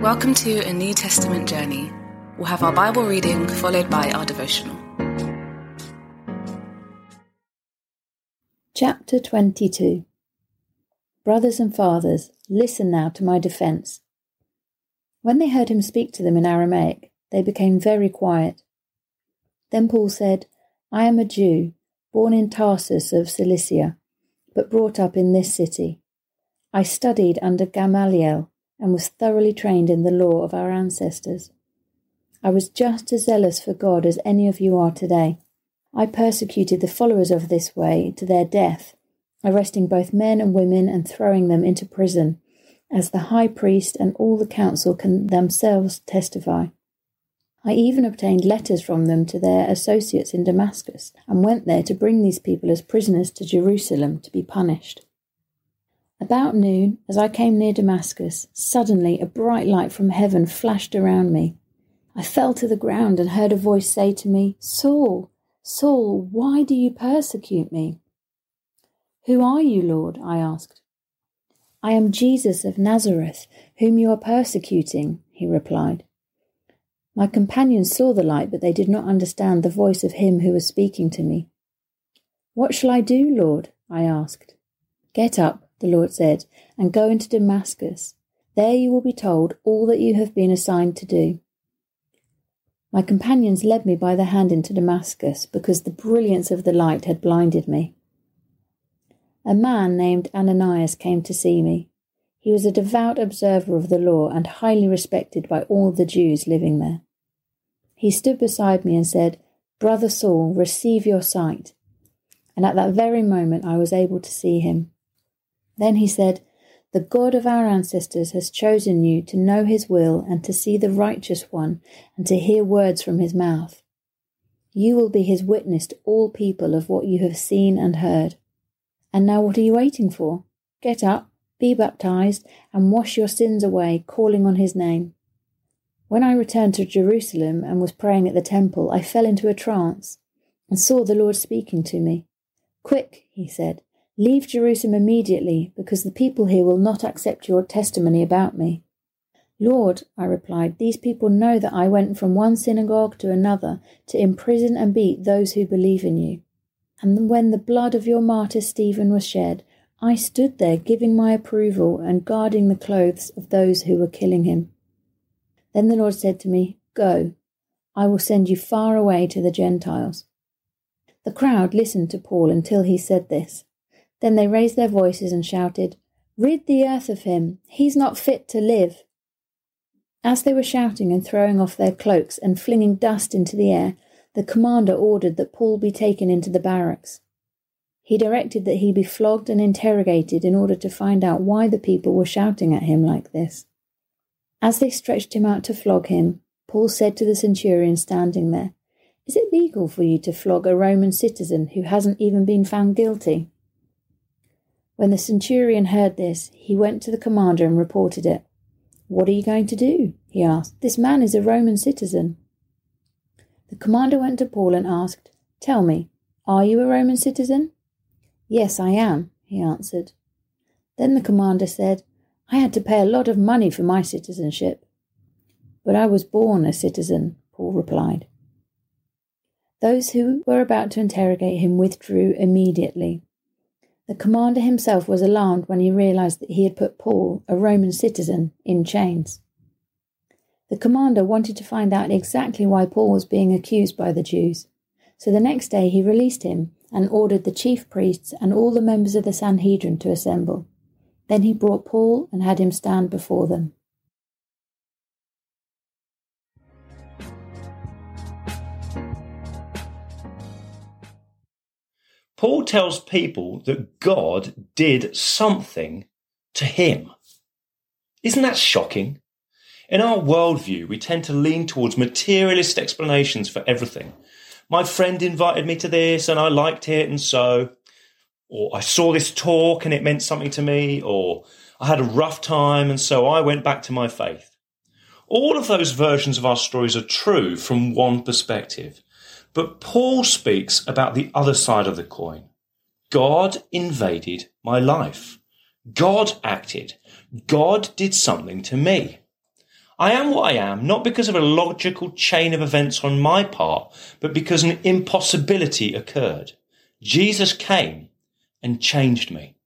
Welcome to a New Testament journey. We'll have our Bible reading followed by our devotional. Chapter 22 Brothers and fathers, listen now to my defence. When they heard him speak to them in Aramaic, they became very quiet. Then Paul said, I am a Jew, born in Tarsus of Cilicia, but brought up in this city. I studied under Gamaliel and was thoroughly trained in the law of our ancestors. I was just as zealous for God as any of you are today. I persecuted the followers of this way to their death, arresting both men and women and throwing them into prison, as the high priest and all the council can themselves testify. I even obtained letters from them to their associates in Damascus, and went there to bring these people as prisoners to Jerusalem to be punished. About noon, as I came near Damascus, suddenly a bright light from heaven flashed around me. I fell to the ground and heard a voice say to me, Saul, Saul, why do you persecute me? Who are you, Lord? I asked. I am Jesus of Nazareth, whom you are persecuting, he replied. My companions saw the light, but they did not understand the voice of him who was speaking to me. What shall I do, Lord? I asked. Get up, the Lord said, and go into Damascus. There you will be told all that you have been assigned to do. My companions led me by the hand into Damascus because the brilliance of the light had blinded me. A man named Ananias came to see me. He was a devout observer of the law and highly respected by all the Jews living there. He stood beside me and said, Brother Saul, receive your sight. And at that very moment I was able to see him. Then he said, The God of our ancestors has chosen you to know his will and to see the righteous one and to hear words from his mouth. You will be his witness to all people of what you have seen and heard. And now what are you waiting for? Get up, be baptized, and wash your sins away, calling on his name. When I returned to Jerusalem and was praying at the temple, I fell into a trance and saw the Lord speaking to me. Quick, he said, Leave Jerusalem immediately, because the people here will not accept your testimony about me. Lord, I replied, these people know that I went from one synagogue to another to imprison and beat those who believe in you. And when the blood of your martyr Stephen was shed, I stood there giving my approval and guarding the clothes of those who were killing him. Then the Lord said to me, Go, I will send you far away to the Gentiles. The crowd listened to Paul until he said this. Then they raised their voices and shouted, Rid the earth of him! He's not fit to live! As they were shouting and throwing off their cloaks and flinging dust into the air, the commander ordered that Paul be taken into the barracks. He directed that he be flogged and interrogated in order to find out why the people were shouting at him like this. As they stretched him out to flog him, Paul said to the centurion standing there, Is it legal for you to flog a Roman citizen who hasn't even been found guilty? When the centurion heard this, he went to the commander and reported it. What are you going to do? he asked. This man is a Roman citizen. The commander went to Paul and asked, Tell me, are you a Roman citizen? Yes, I am, he answered. Then the commander said, I had to pay a lot of money for my citizenship. But I was born a citizen, Paul replied. Those who were about to interrogate him withdrew immediately. The commander himself was alarmed when he realized that he had put Paul, a Roman citizen, in chains. The commander wanted to find out exactly why Paul was being accused by the Jews. So the next day he released him and ordered the chief priests and all the members of the Sanhedrin to assemble. Then he brought Paul and had him stand before them. Paul tells people that God did something to him. Isn't that shocking? In our worldview, we tend to lean towards materialist explanations for everything. My friend invited me to this and I liked it and so, or I saw this talk and it meant something to me, or I had a rough time and so I went back to my faith. All of those versions of our stories are true from one perspective. But Paul speaks about the other side of the coin. God invaded my life. God acted. God did something to me. I am what I am, not because of a logical chain of events on my part, but because an impossibility occurred. Jesus came and changed me.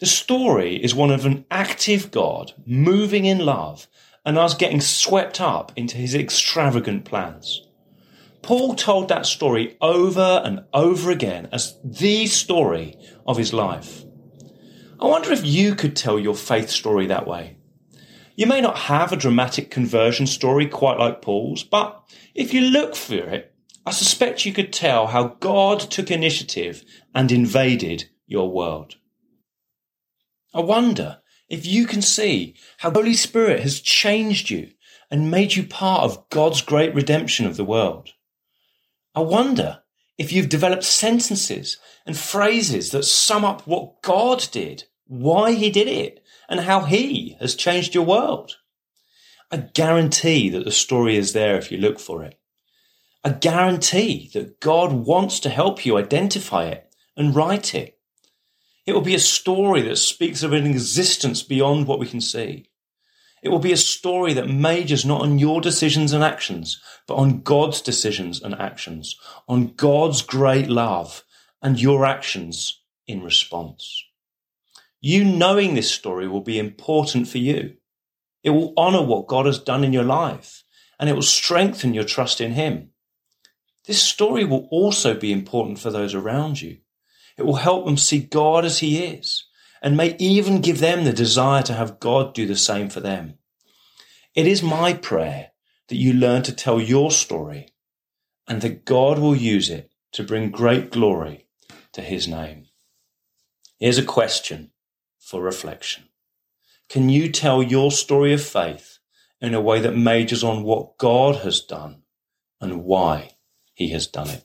The story is one of an active God moving in love and us getting swept up into his extravagant plans. Paul told that story over and over again as the story of his life. I wonder if you could tell your faith story that way. You may not have a dramatic conversion story quite like Paul's, but if you look for it, I suspect you could tell how God took initiative and invaded your world. I wonder if you can see how Holy Spirit has changed you and made you part of God's great redemption of the world. I wonder if you've developed sentences and phrases that sum up what God did, why he did it, and how he has changed your world. I guarantee that the story is there if you look for it. I guarantee that God wants to help you identify it and write it. It will be a story that speaks of an existence beyond what we can see. It will be a story that majors not on your decisions and actions, but on God's decisions and actions, on God's great love and your actions in response. You knowing this story will be important for you. It will honor what God has done in your life and it will strengthen your trust in Him. This story will also be important for those around you. It will help them see God as He is and may even give them the desire to have God do the same for them. It is my prayer that you learn to tell your story and that God will use it to bring great glory to His name. Here's a question for reflection. Can you tell your story of faith in a way that majors on what God has done and why He has done it?